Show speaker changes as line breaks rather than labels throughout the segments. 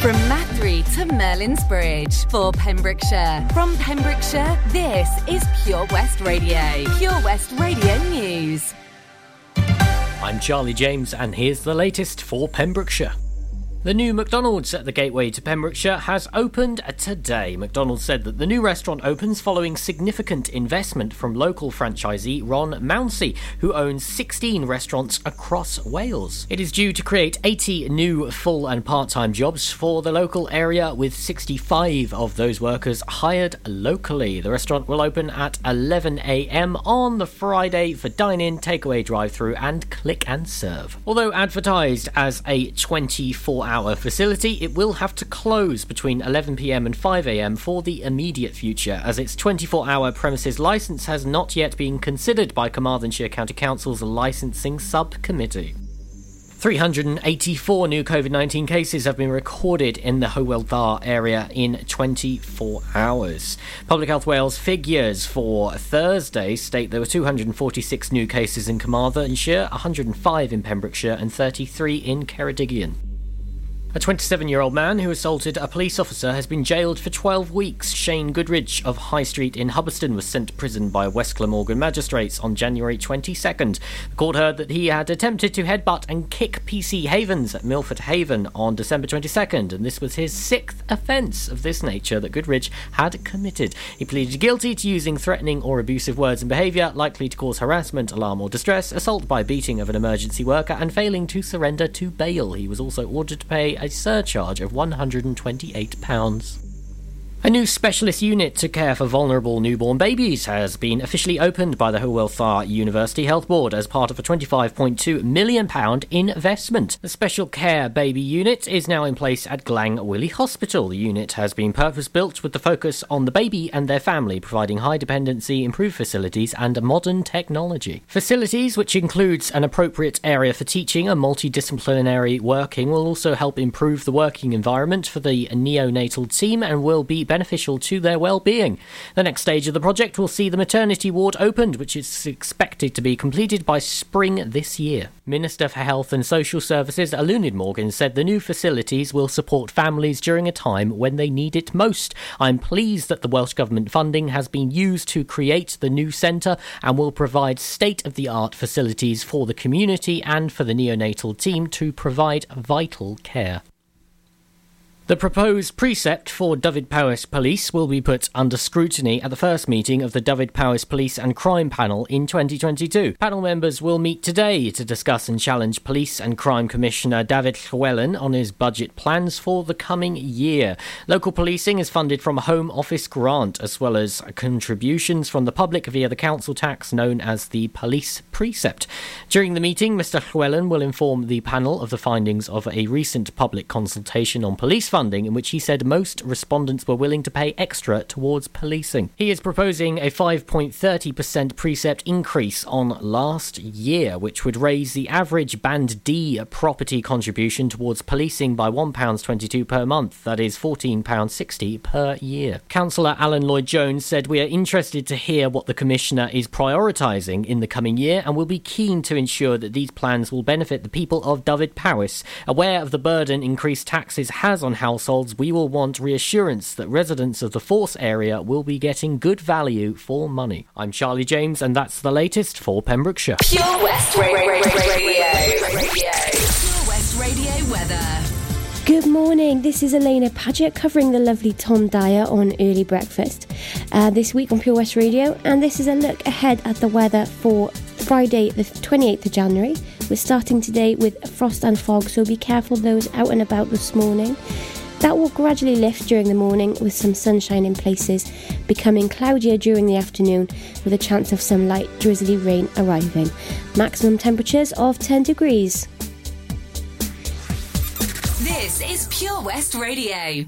From Mathry to Merlin's Bridge for Pembrokeshire. From Pembrokeshire, this is Pure West Radio. Pure West Radio News.
I'm Charlie James, and here's the latest for Pembrokeshire. The new McDonald's at the gateway to Pembrokeshire has opened today. McDonald's said that the new restaurant opens following significant investment from local franchisee Ron Mounsey, who owns 16 restaurants across Wales. It is due to create 80 new full and part time jobs for the local area, with 65 of those workers hired locally. The restaurant will open at 11am on the Friday for dine in, takeaway, drive through, and click and serve. Although advertised as a 24 hour facility, it will have to close between 11pm and 5am for the immediate future, as its 24 hour premises licence has not yet been considered by Carmarthenshire County Council's licensing subcommittee. 384 new COVID 19 cases have been recorded in the Hywel area in 24 hours. Public Health Wales figures for Thursday state there were 246 new cases in Carmarthenshire, 105 in Pembrokeshire, and 33 in Ceredigion. A 27 year old man who assaulted a police officer has been jailed for 12 weeks. Shane Goodridge of High Street in Hubberston was sent to prison by West Glamorgan magistrates on January 22nd. The court heard that he had attempted to headbutt and kick PC Havens at Milford Haven on December 22nd, and this was his sixth offence of this nature that Goodridge had committed. He pleaded guilty to using threatening or abusive words and behaviour likely to cause harassment, alarm, or distress, assault by beating of an emergency worker, and failing to surrender to bail. He was also ordered to pay a surcharge of £128. A new specialist unit to care for vulnerable newborn babies has been officially opened by the Hywel University Health Board as part of a £25.2 million investment. The special care baby unit is now in place at Glang Hospital. The unit has been purpose built with the focus on the baby and their family, providing high dependency, improved facilities, and modern technology. Facilities, which includes an appropriate area for teaching and multidisciplinary working, will also help improve the working environment for the neonatal team and will be beneficial to their well-being. The next stage of the project will see the maternity ward opened, which is expected to be completed by spring this year. Minister for Health and Social Services Eluned Morgan said the new facilities will support families during a time when they need it most. I'm pleased that the Welsh Government funding has been used to create the new centre and will provide state-of-the-art facilities for the community and for the neonatal team to provide vital care. The proposed precept for Dyfed-Powys Police will be put under scrutiny at the first meeting of the Dyfed-Powys Police and Crime Panel in 2022. Panel members will meet today to discuss and challenge Police and Crime Commissioner David Llewellyn on his budget plans for the coming year. Local policing is funded from a Home Office grant as well as contributions from the public via the council tax known as the Police Precept. During the meeting, Mr. Llewellyn will inform the panel of the findings of a recent public consultation on police funding in which he said most respondents were willing to pay extra towards policing. He is proposing a 5.30% precept increase on last year, which would raise the average Band D property contribution towards policing by £1.22 per month, that is £14.60 per year. Councillor Alan Lloyd Jones said, We are interested to hear what the Commissioner is prioritising in the coming year and will be keen to ensure that these plans will benefit the people of Dyfed-Powys. Aware of the burden increased taxes has on households, we will want reassurance that residents of the Force area will be getting good value for money. I'm Charlie James, and that's the latest for Pembrokeshire.
Pure West Radio. Pure West Radio weather.
Good morning. This is Alaina Paget covering the lovely Tom Dyer on Early Breakfast uh, this week on Pure West Radio, and this is a look ahead at the weather for Friday, the 28th of January. We're starting today with frost and fog, so be careful those out and about this morning. That will gradually lift during the morning with some sunshine in places, becoming cloudier during the afternoon with a chance of some light drizzly rain arriving. Maximum temperatures of 10 degrees.
This is Pure West Radio.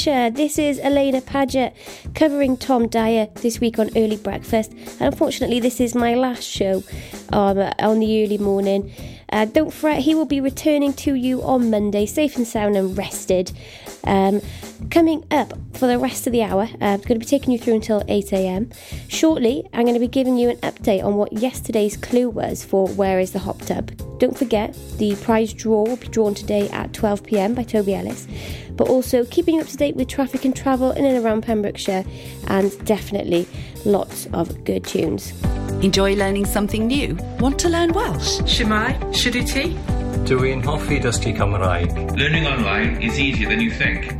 Pembrokeshire. This is Alaina Paget covering Tom Dyer this week on Early Breakfast. And unfortunately, this is my last show um, on the early morning. Uh, don't fret, he will be returning to you on Monday, safe and sound and rested. Um, coming up for the rest of the hour, uh, I'm going to be taking you through until 8 am. Shortly, I'm going to be giving you an update on what yesterday's clue was for Where is the Hot Tub. Don't forget, the prize draw will be drawn today at 12 pm by Toby Ellis, but also keeping you up to date with traffic and travel in and around Pembrokeshire, and definitely lots of good tunes.
Enjoy learning something new? Want to learn Welsh?
Shemai, Shuduti.
Dwi'n hoffi dysgu Cymraeg.
Learning online is easier than you think.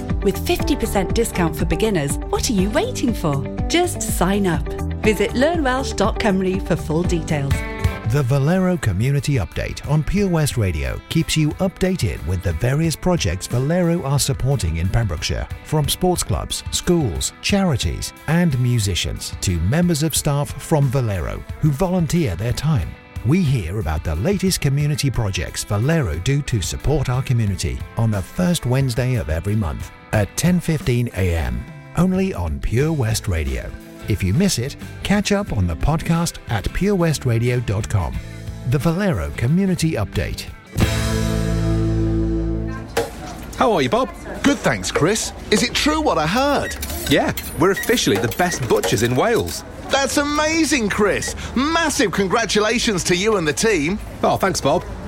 With 50% discount for beginners, what are you waiting for? Just sign up. Visit learnwelsh.com for full details.
The Valero Community Update on Pure West Radio keeps you updated with the various projects Valero are supporting in Pembrokeshire, from sports clubs, schools, charities, and musicians to members of staff from Valero who volunteer their time. We hear about the latest community projects Valero do to support our community on the first Wednesday of every month at 10:15 a.m. only on Pure West Radio. If you miss it, catch up on the podcast at purewestradio.com. The Valero Community Update.
How are you, Bob?
Good, thanks, Chris. Is it true what I heard?
Yeah, we're officially the best butchers in Wales.
That's amazing, Chris. Massive congratulations to you and the team.
Oh, thanks, Bob.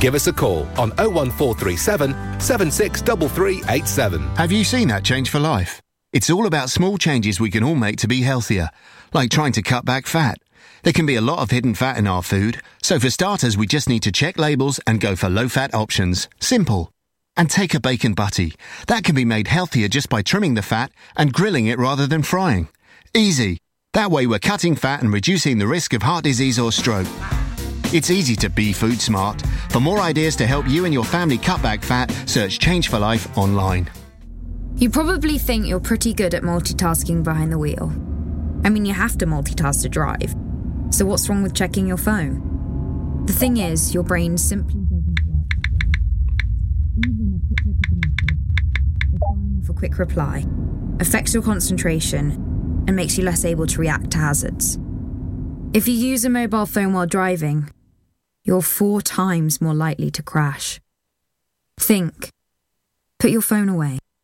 Give us a call on 01437 763387.
Have you seen that change for life? It's all about small changes we can all make to be healthier, like trying to cut back fat. There can be a lot of hidden fat in our food, so for starters, we just need to check labels and go for low fat options. Simple. And take a bacon butty. That can be made healthier just by trimming the fat and grilling it rather than frying. Easy. That way, we're cutting fat and reducing the risk of heart disease or stroke. It's easy to be food smart. For more ideas to help you and your family cut back fat, search Change for Life online.
You probably think you're pretty good at multitasking behind the wheel. I mean, you have to multitask to drive. So, what's wrong with checking your phone? The thing is, your brain simply for quick reply affects your concentration and makes you less able to react to hazards. If you use a mobile phone while driving, you're four times more likely to crash. Think. Put your phone away.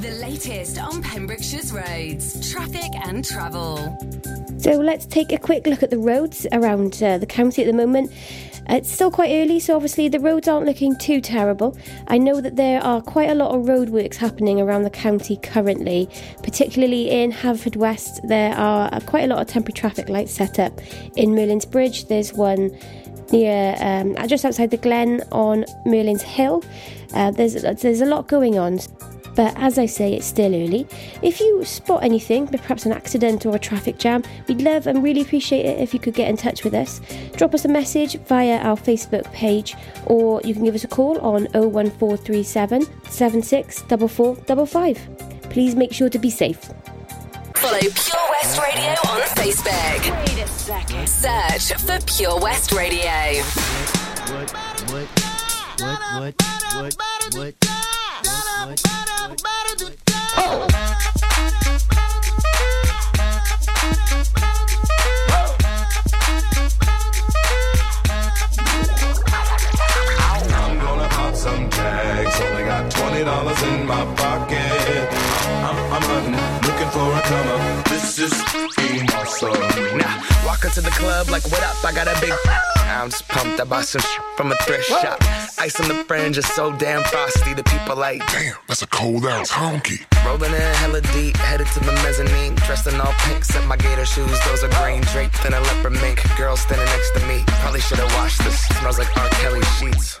The latest on Pembrokeshire's roads, traffic and travel.
So let's take a quick look at the roads around uh, the county at the moment. Uh, It's still quite early, so obviously the roads aren't looking too terrible. I know that there are quite a lot of roadworks happening around the county currently, particularly in Haverfordwest. There are uh, quite a lot of temporary traffic lights set up in Merlin's Bridge. There's one near um, just outside the Glen on Merlin's Hill. Uh, there's there's a lot going on. But as I say, it's still early. If you spot anything, perhaps an accident or a traffic jam, we'd love and really appreciate it if you could get in touch with us. Drop us a message via our Facebook page, or you can give us a call on 01437 764455. Please make sure to be safe.
Follow Pure West Radio on Facebook. Wait a second. Search for Pure West Radio.
What, what, what, what, what, what,
I'm twenty dollars in my pocket. I'm, I'm hunting, looking for a come up. This is being awesome.
Now, walk into the club like, what up? I got a big. I'm just pumped. I bought some from a thrift shop. Ice on the fringe is so damn frosty. The people like, damn, that's a cold ass honky. Rolling in hella deep, headed to the mezzanine. Dressed in all pink, set my gator shoes. Those are green draped in a leopard mink. Girl standing next to me. Probably should have washed this. Smells like R. Kelly sheets.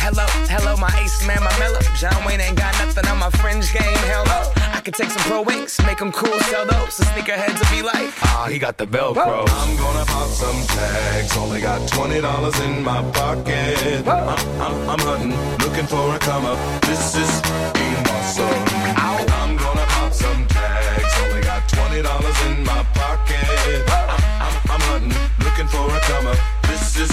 Hello, hello, my ace man, my mellow. John Wayne ain't got nothing on my fringe game. Hell no. I could take some pro wings, make them cool, sell those. The sneakerheads will be like, ah, he got the Velcro.
I'm gonna pop some tags. Only got twenty dollars in my pocket. I'm, I'm, I'm hunting, looking for a come up. This is being awesome. I'm gonna pop some tags. Only got twenty dollars in my pocket. I'm, I'm, I'm hunting, looking for a come up. This is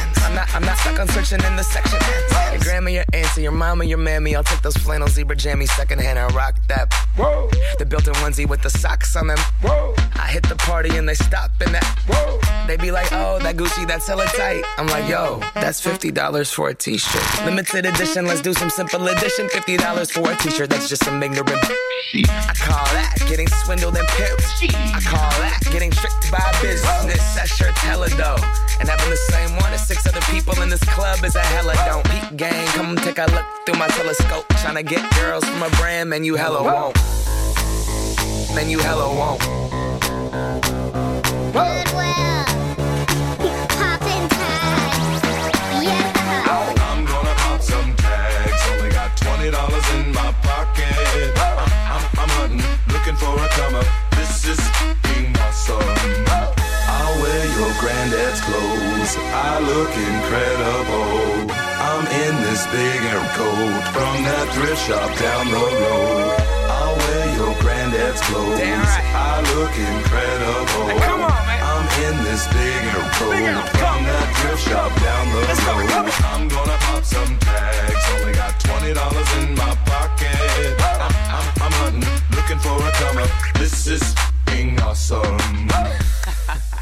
I'm not, I'm not stuck on searching in the section. Your grandma, your auntie, your mama, your mammy. I'll take those flannel zebra jammies secondhand and rock that.
Whoa.
The built-in onesie with the socks on them.
Whoa.
I hit the party and they stop in that. Whoa. They be like, oh, that Gucci, that's hella tight. I'm like, yo, that's fifty dollars for a t-shirt. Limited edition, let's do some simple edition. Fifty dollars for a t-shirt, that's just some ignorant. I call that getting swindled and pimped. I call that getting tricked by business. That shirt's hella dope. And having the same one as six other people in this club is a hella don't. Peep gang, come take a look through my telescope. Tryna get girls from a brand, man, you hella won't. Man, you hella won't. Goodwill. Poppin' tags. Yeah.
I'm gonna pop some tags. Only got twenty dollars in my look incredible. I'm in this big air coat from that thrift shop down the road. I'll wear your granddad's clothes. I look incredible.
come on, man.
I'm in this big air coat from that thrift shop down the road. I'm gonna pop some tags. Only got twenty dollars in my pocket. I'm, I'm, I'm hunting, looking for a come up. This is being awesome.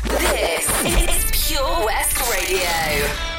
This is Pure West Radio.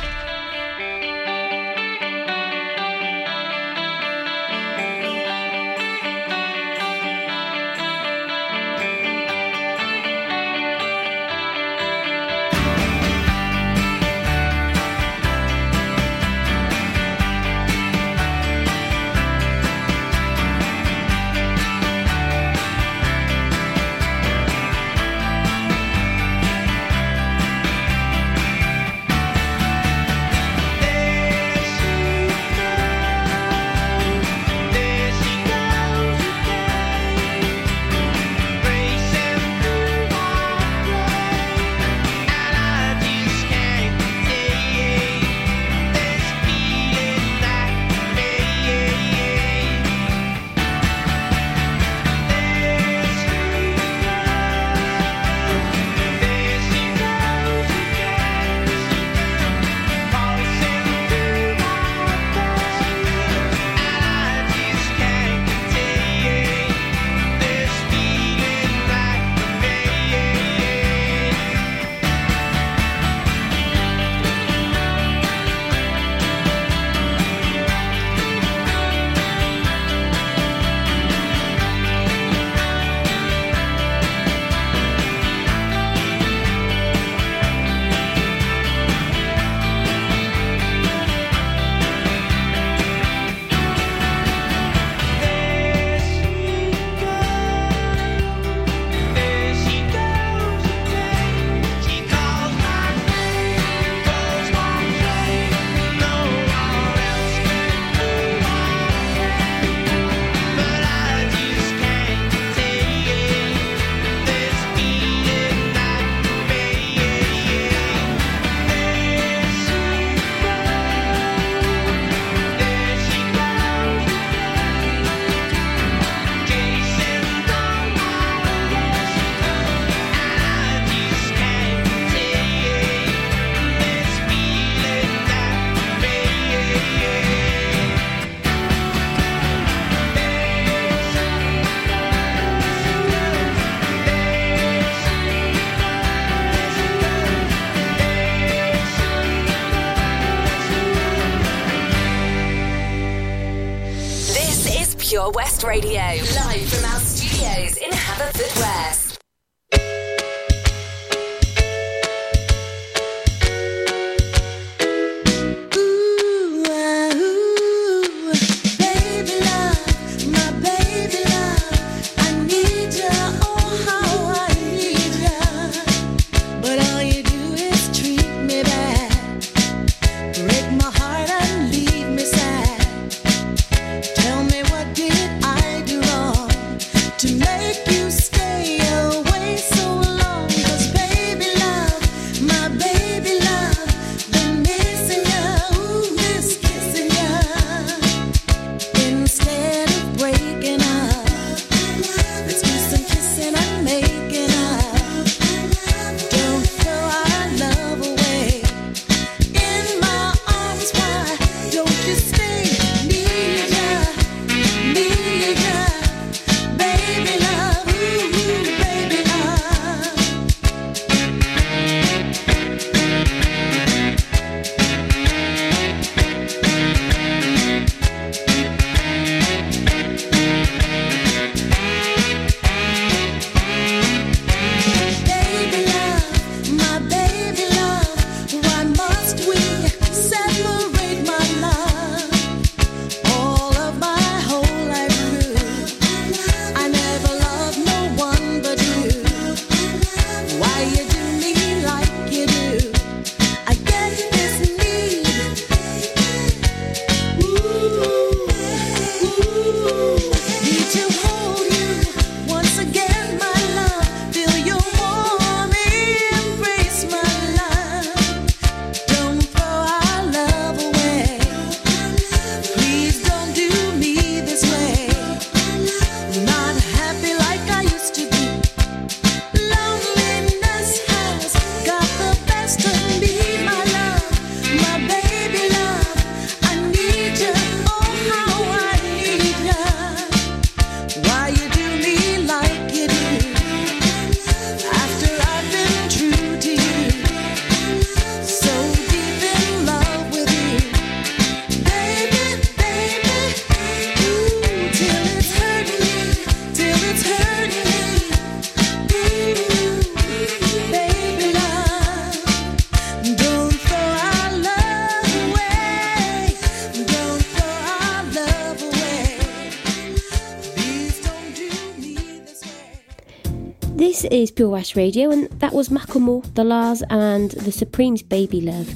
is Pure West Radio, and that was Macklemore, The La's, and The Supremes' Baby Love.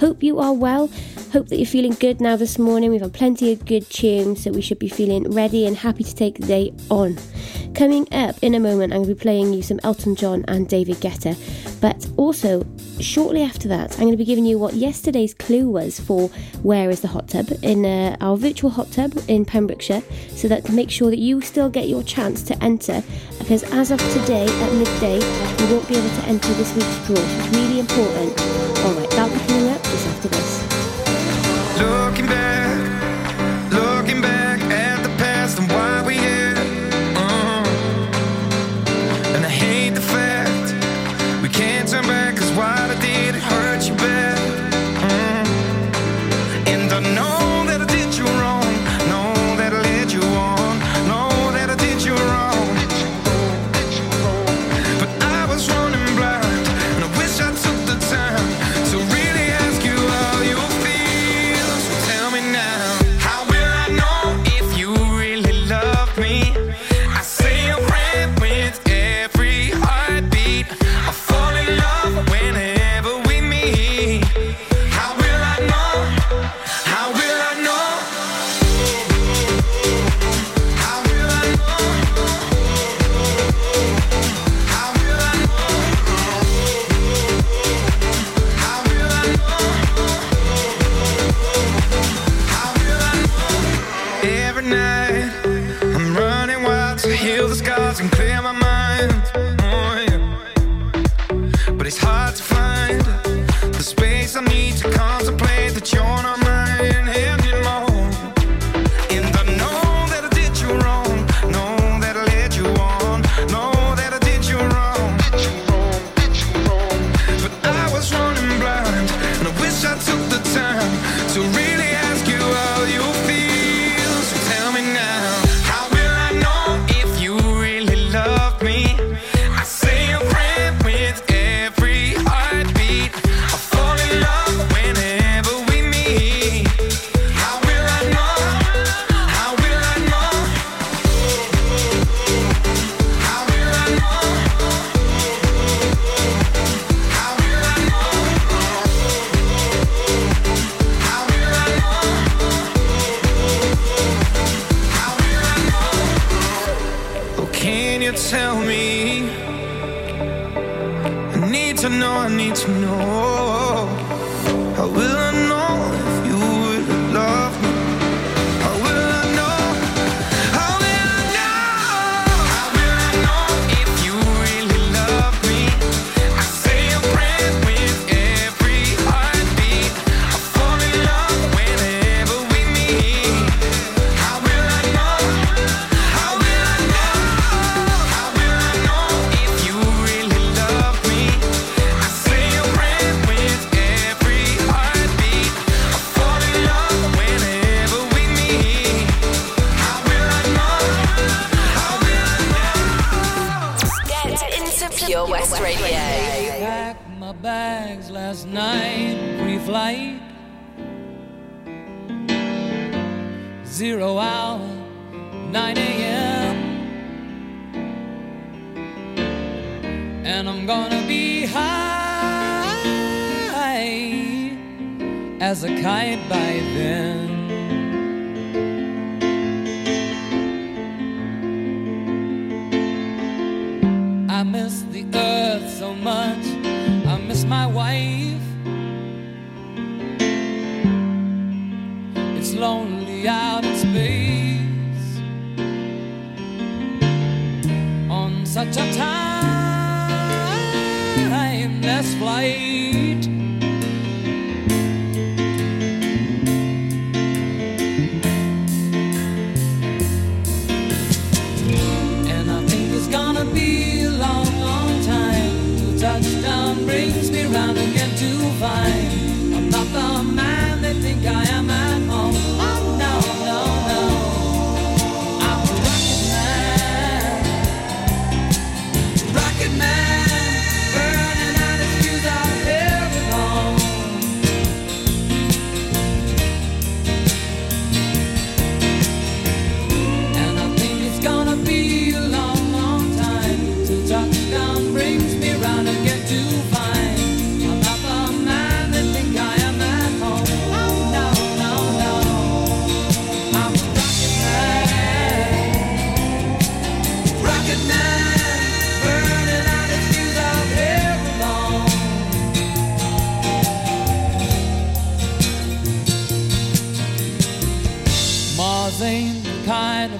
Hope you are well, Hope that you're feeling good now this morning. We've had plenty of good tunes, so we should be feeling ready and happy to take the day on. Coming up in a moment, I'm going to be playing you some Elton John and David Guetta, but also shortly after that, I'm going to be giving you what yesterday's clue was for Where is the Hot Tub in uh, our virtual hot tub in Pembrokeshire, so that to make sure that you still get your chance to enter, because as of today at midday, you won't be able to enter this week's draw. It's really important. Alright, that'll be coming up just after this
look last night brief light. zero hour 9 a.m and i'm gonna be high as a kite by then. I miss the earth so much my wife. It's lonely out in space on such a timeless flight. find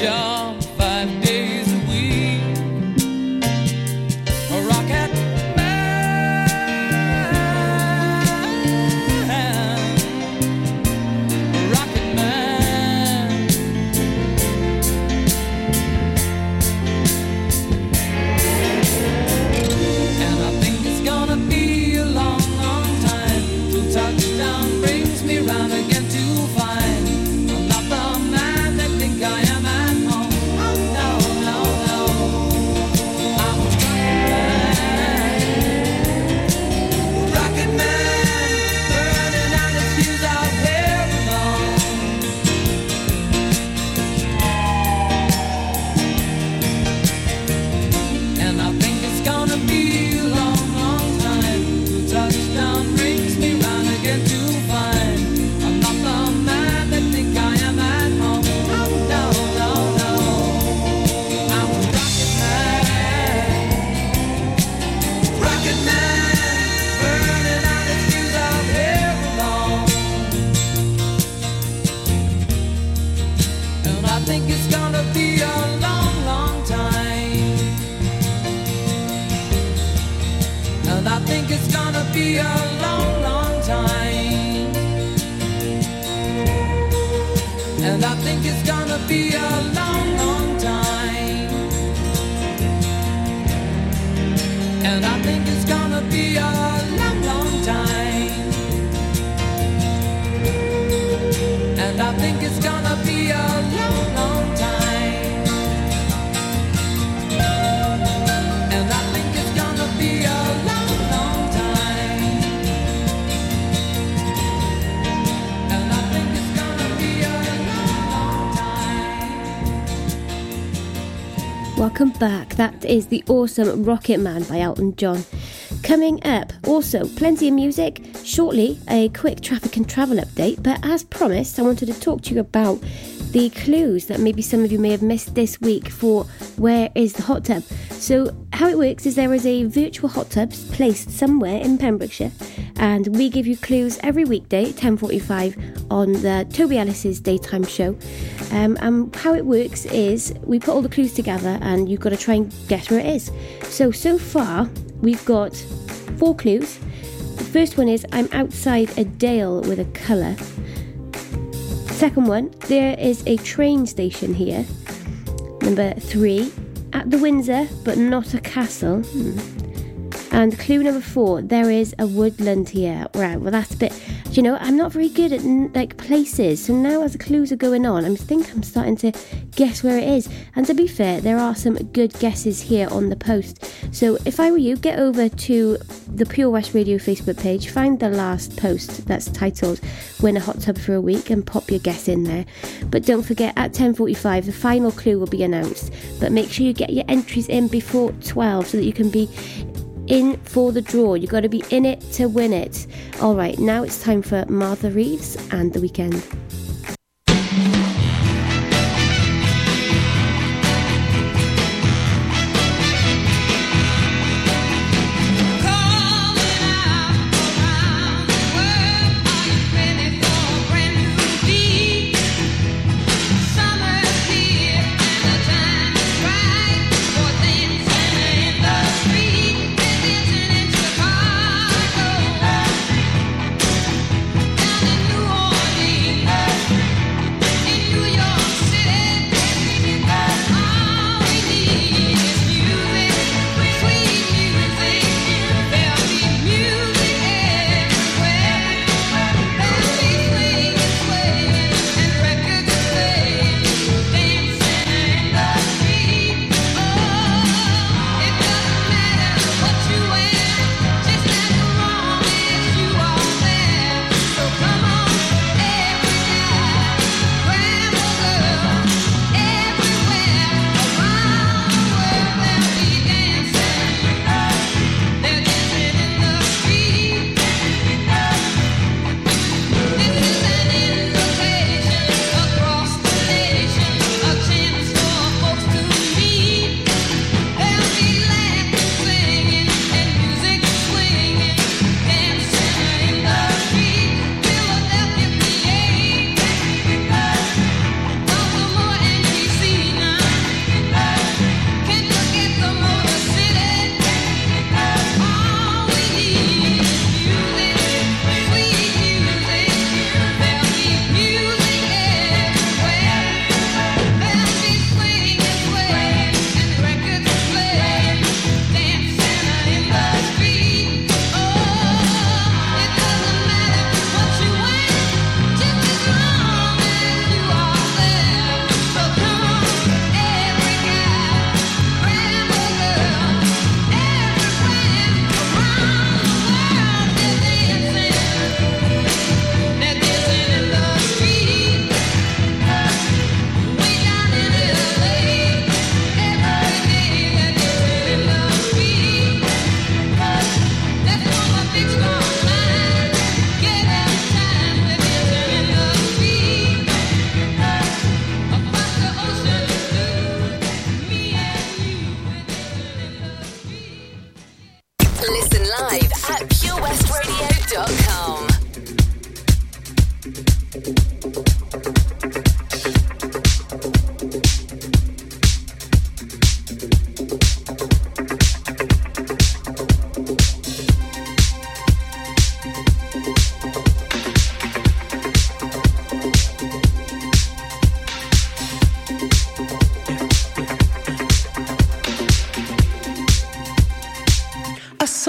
Job
That is the awesome Rocket Man by Elton John. Coming up, also plenty of music. Shortly, a quick traffic and travel update. But as promised, I wanted to talk to you about the clues that maybe some of you may have missed this week for where is the hot tub. So, how it works is there is a virtual hot tub placed somewhere in Pembrokeshire, and we give you clues every weekday, 10:45 on the Toby Ellis's daytime show. Um, and how it works is we put all the clues together, and you've got to try and guess where it is. So so far we've got four clues. The first one is I'm outside a dale with a colour. Second one, there is a train station here. Number three, at the Windsor, but not a castle. Hmm. And clue number four, there is a woodland here. Right, well that's a bit. You know, I'm not very good at like places. So now as the clues are going on, I think I'm starting to guess where it is. And to be fair, there are some good guesses here on the post. So if I were you, get over to the Pure West Radio Facebook page, find the last post that's titled "Win a Hot Tub for a Week" and pop your guess in there. But don't forget, at 10:45, the final clue will be announced. But make sure you get your entries in before 12 so that you can be in for the draw. You've got to be in it to win it. All right, now it's time for Martha Reeves and the weekend.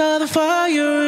Saw the fire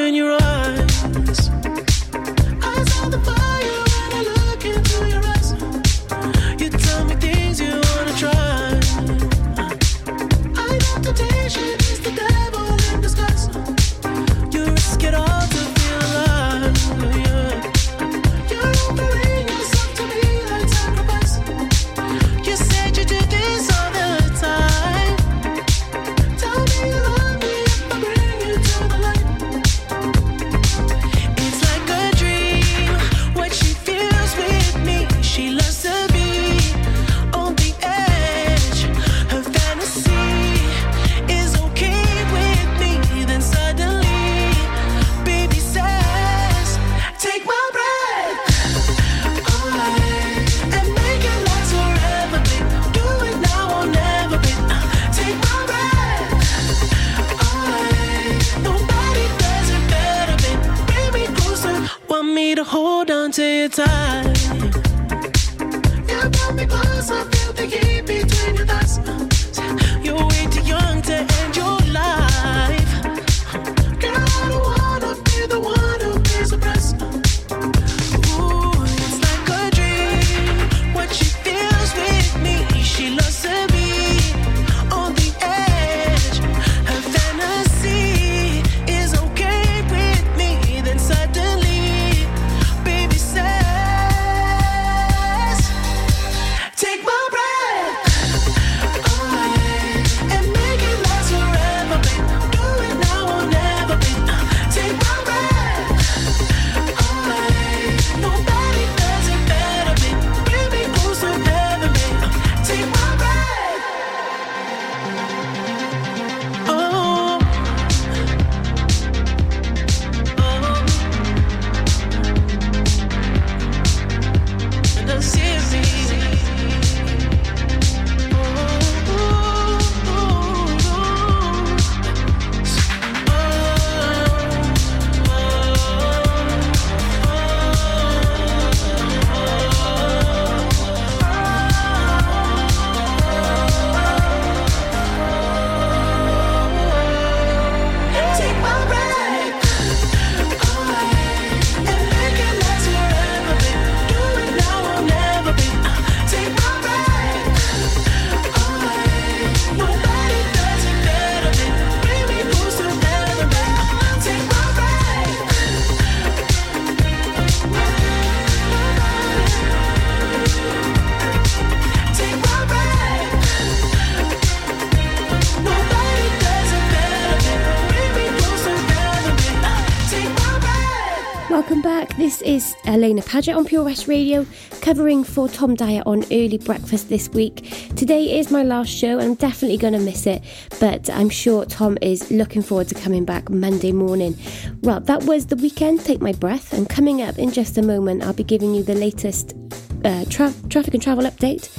Alaina Paget on Pure West Radio, covering for Tom Dyer on Early Breakfast this week. Today is my last show, and I'm definitely going to miss it, but I'm sure Tom is looking forward to coming back Monday morning. Well, that was the Weeknd. Take my breath, and coming up in just a moment, I'll be giving you the latest uh, tra- traffic and travel update.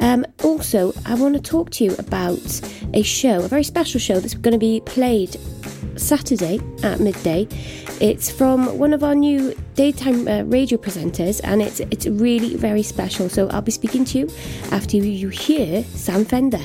Um, also, I want to talk to you about a show, a very special show that's going to be played Saturday at midday. It's from one of our new daytime uh, radio presenters, and it's it's really very special. So I'll be speaking to you after you hear Sam Fender.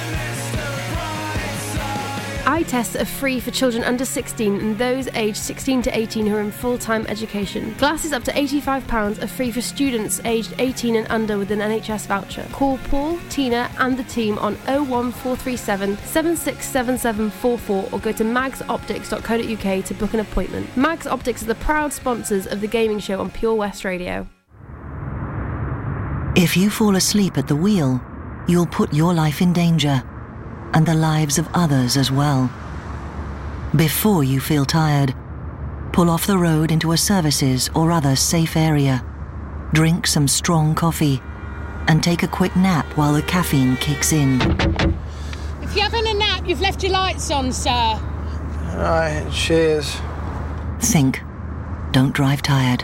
Eye tests are free for children under 16 and those aged 16 to 18 who are in full time education. Glasses up to £85 are free for students aged 18 and under with an NHS voucher. Call Paul, Tina, and the team on 01437 767744 or go to magsoptics.co.uk to book an appointment. Mags Optics are the proud sponsors of the gaming show on Pure West Radio.
If you fall asleep at the wheel, you'll put your life in danger and the lives of others as well. Before you feel tired, pull off the road into a services or other safe area. Drink some strong coffee and take a quick nap while the caffeine kicks in.
If you're having a nap, you've left your lights on, sir.
Right, cheers.
Think. Don't drive tired.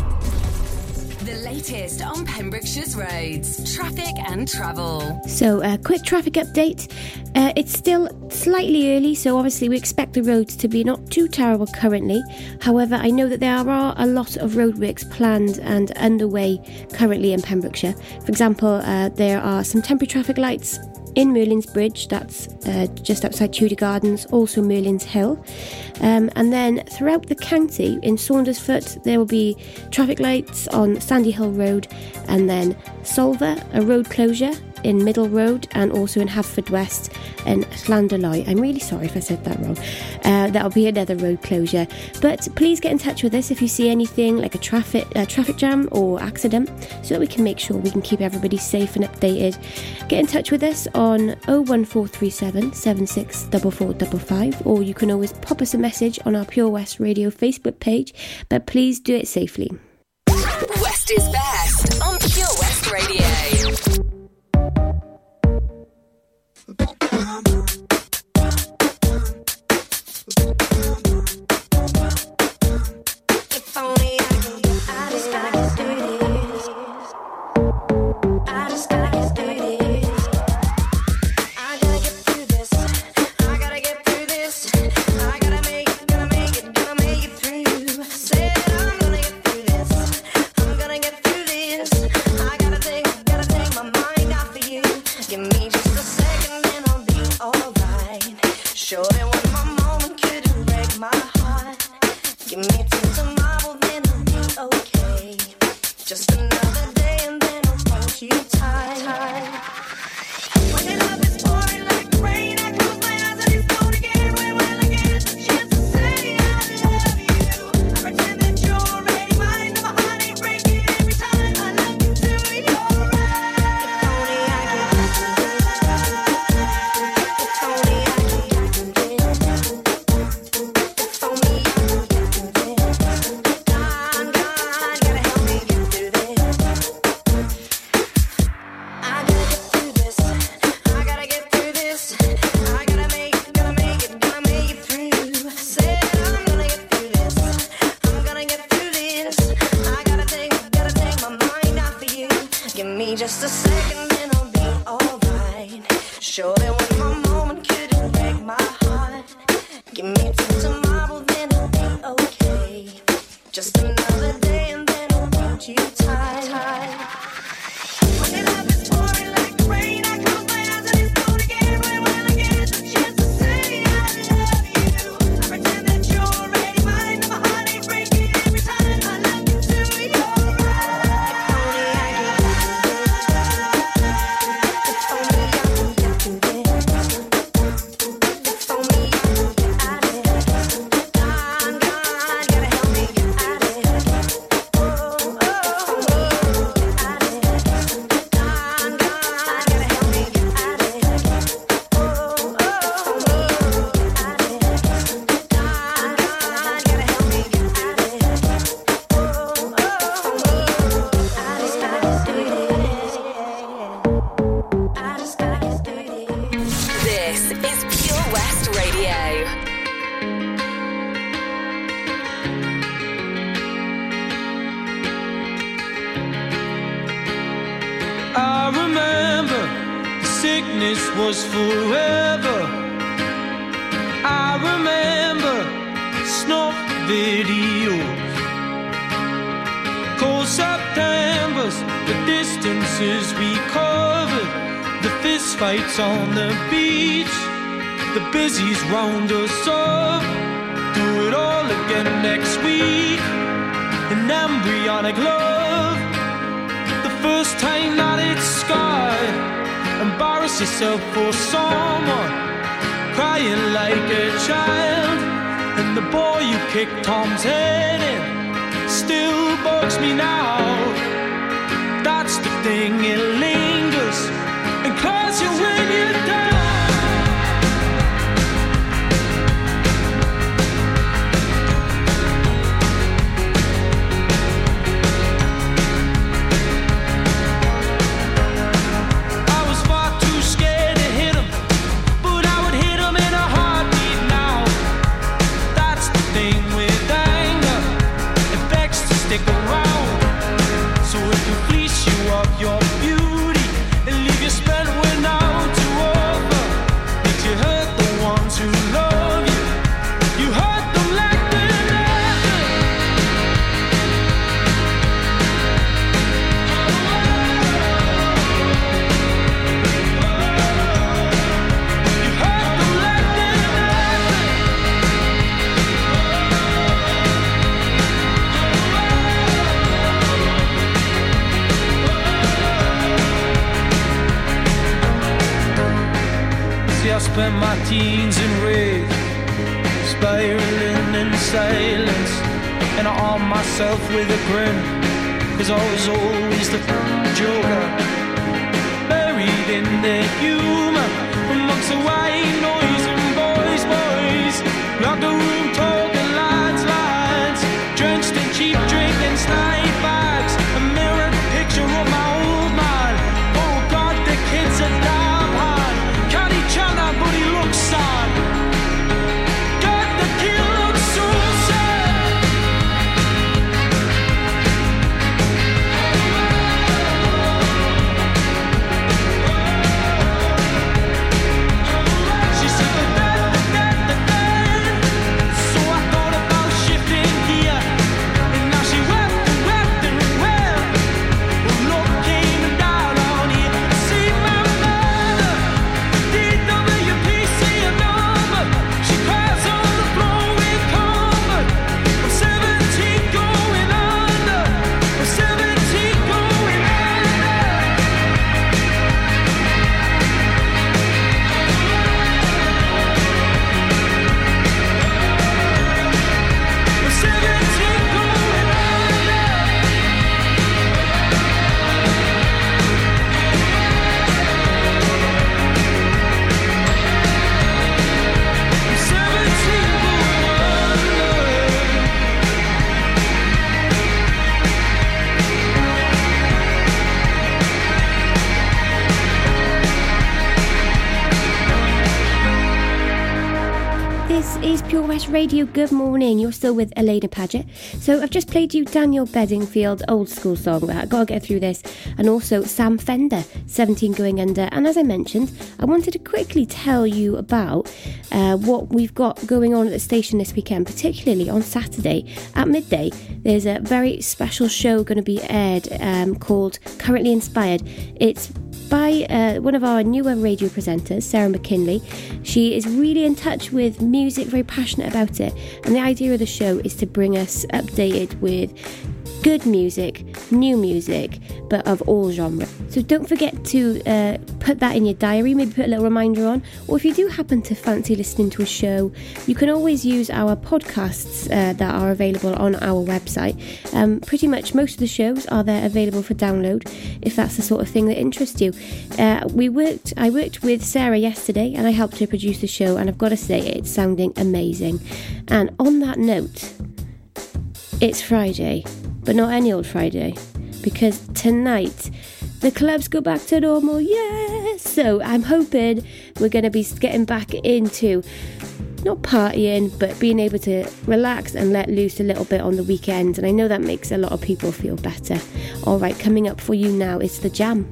Latest on Pembrokeshire's roads, traffic and travel.
So, a quick traffic update. Uh, it's still slightly early, so obviously we expect the roads to be not too terrible currently. However, I know that there are a lot of roadworks planned and underway currently in Pembrokeshire. For example, uh, there are some temporary traffic lights in Merlin's Bridge, that's uh, just outside Tudor Gardens, also Merlin's Hill. Um, and then throughout the county, in Saundersfoot, there will be traffic lights on Sandy Hill Road, and then Solva, a road closure in Middle Road, and also in Haverfordwest and Llanderloy. I'm really sorry if I said that wrong. Uh, that'll be another road closure. But please get in touch with us if you see anything like a traffic traffic jam or accident, so that we can make sure we can keep everybody safe and updated. Get in touch with us on 01437 764455, or you can always pop us a message on our Pure West Radio Facebook page. But please do it safely.
West is best
beach, the busies round us up. Do it all again next week. An embryonic love, the first time that it's scarred. Embarrass yourself for someone, crying like a child. And the boy you kicked Tom's head in still bugs me now. That's the thing, it lingers I armed myself with a grin, cause I was always the joker, buried in the humor,
Radio. Good morning. You're still with Alaina Paget. So I've just played you Daniel Bedingfield old school song. I've got to get through this, and also Sam Fender, 17 going under. And as I mentioned, I wanted to quickly tell you about uh, what we've got going on at the station this weekend, particularly on Saturday at midday. There's a very special show going to be aired um, called Currently Inspired. It's by uh, one of our newer radio presenters, Sarah McKinley. She is really in touch with music, very passionate about it. And the idea of the show is to bring us updated with good music, new music, but of all genres. So don't forget to uh, put that in your diary, maybe put a little reminder on. Or if you do happen to fancy listening to a show, you can always use our podcasts uh, that are available on our website. Um, pretty much most of the shows are there available for download if that's the sort of thing that interests you. Uh, we worked, I worked with Sarah yesterday and I helped her produce the show, and I've got to say it's sounding amazing. And on that note, it's Friday, but not any old Friday, because tonight the clubs go back to normal. Yes! So I'm hoping we're going to be getting back into not partying, but being able to relax and let loose a little bit on the weekends. And I know that makes a lot of people feel better. All right, coming up for you now is the jam.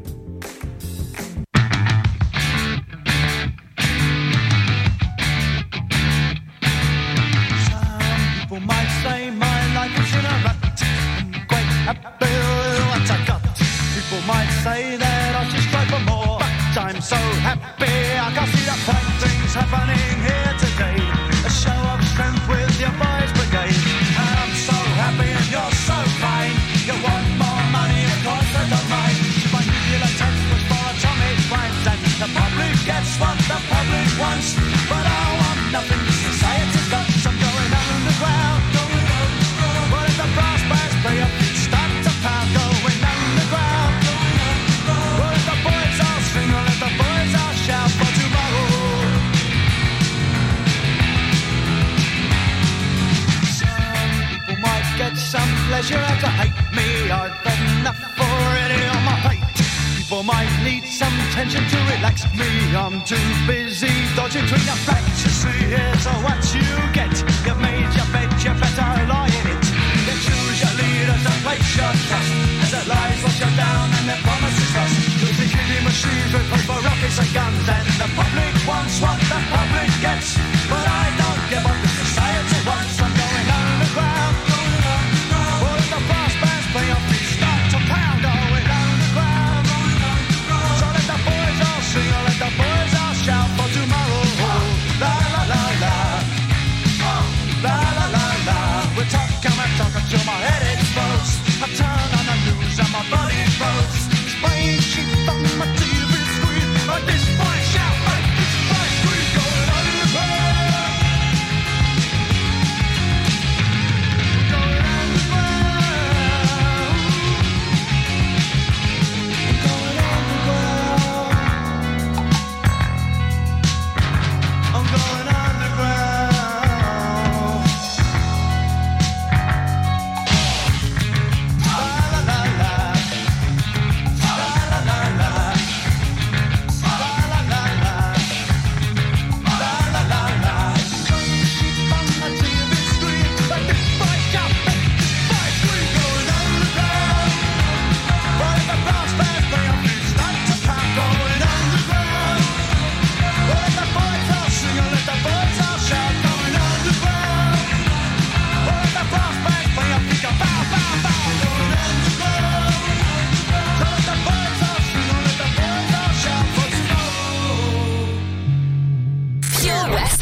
Of hate me. I've enough already on my plate. People might need some tension to relax me. I'm too busy dodging between the facts. You see, here's what you get. You've made your bed, you better lie in it. You choose your leaders and place your trust. As the lies wash you down and the promises lost. You'll be killing machines with paper rockets and guns. And the public wants what the public gets. But I don't give up the society wants.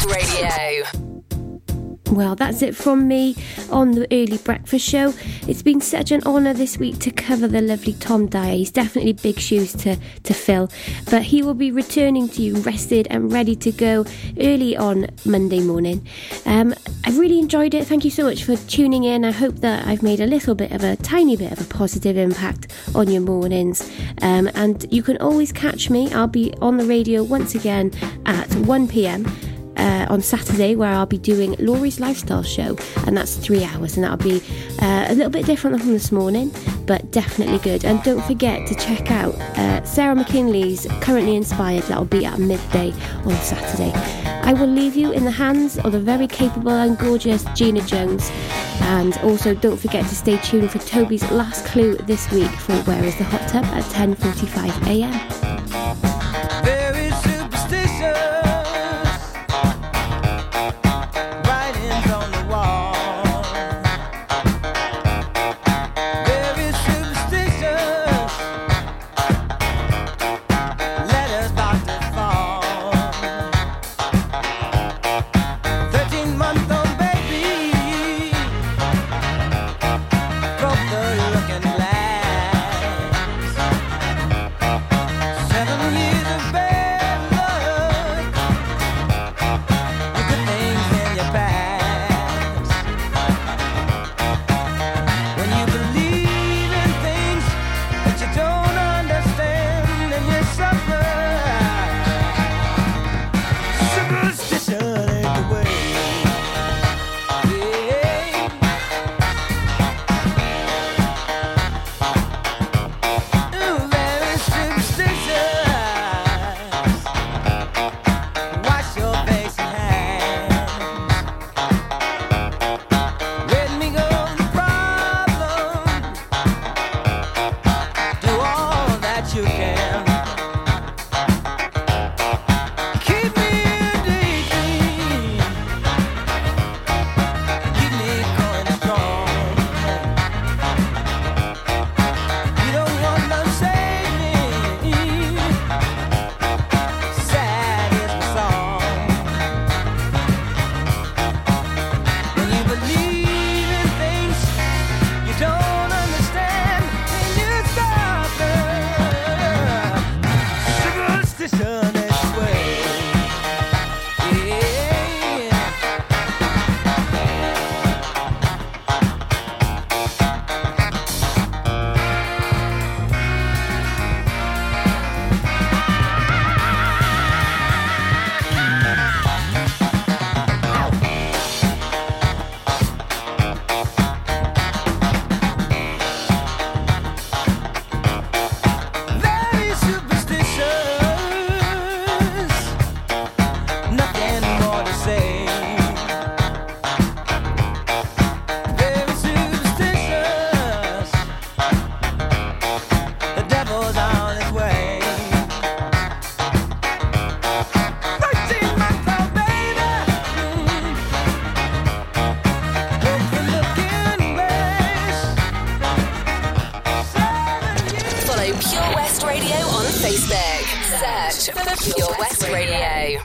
Radio.
Well, that's it from me on the early breakfast show. It's been such an honour this week to cover the lovely Tom Dyer. He's definitely big shoes to, to fill, but he will be returning to you rested and ready to go early on Monday morning. Um, I've really enjoyed it. Thank you so much for tuning in. I hope that I've made a little bit of a tiny bit of a positive impact on your mornings. Um, and you can always catch me. I'll be on the radio once again at 1 pm uh, on Saturday where I'll be doing Laurie's Lifestyle Show, and that's three hours, and that'll be uh, a little bit different from this morning, but definitely good. And don't forget to check out uh, Sarah McKinley's Currently Inspired, that'll be at midday on Saturday. I will leave you in the hands of the very capable and gorgeous Gina Jones, and also don't forget to stay tuned for Toby's last clue this week for Where is the Hot Tub at 10:45 a.m.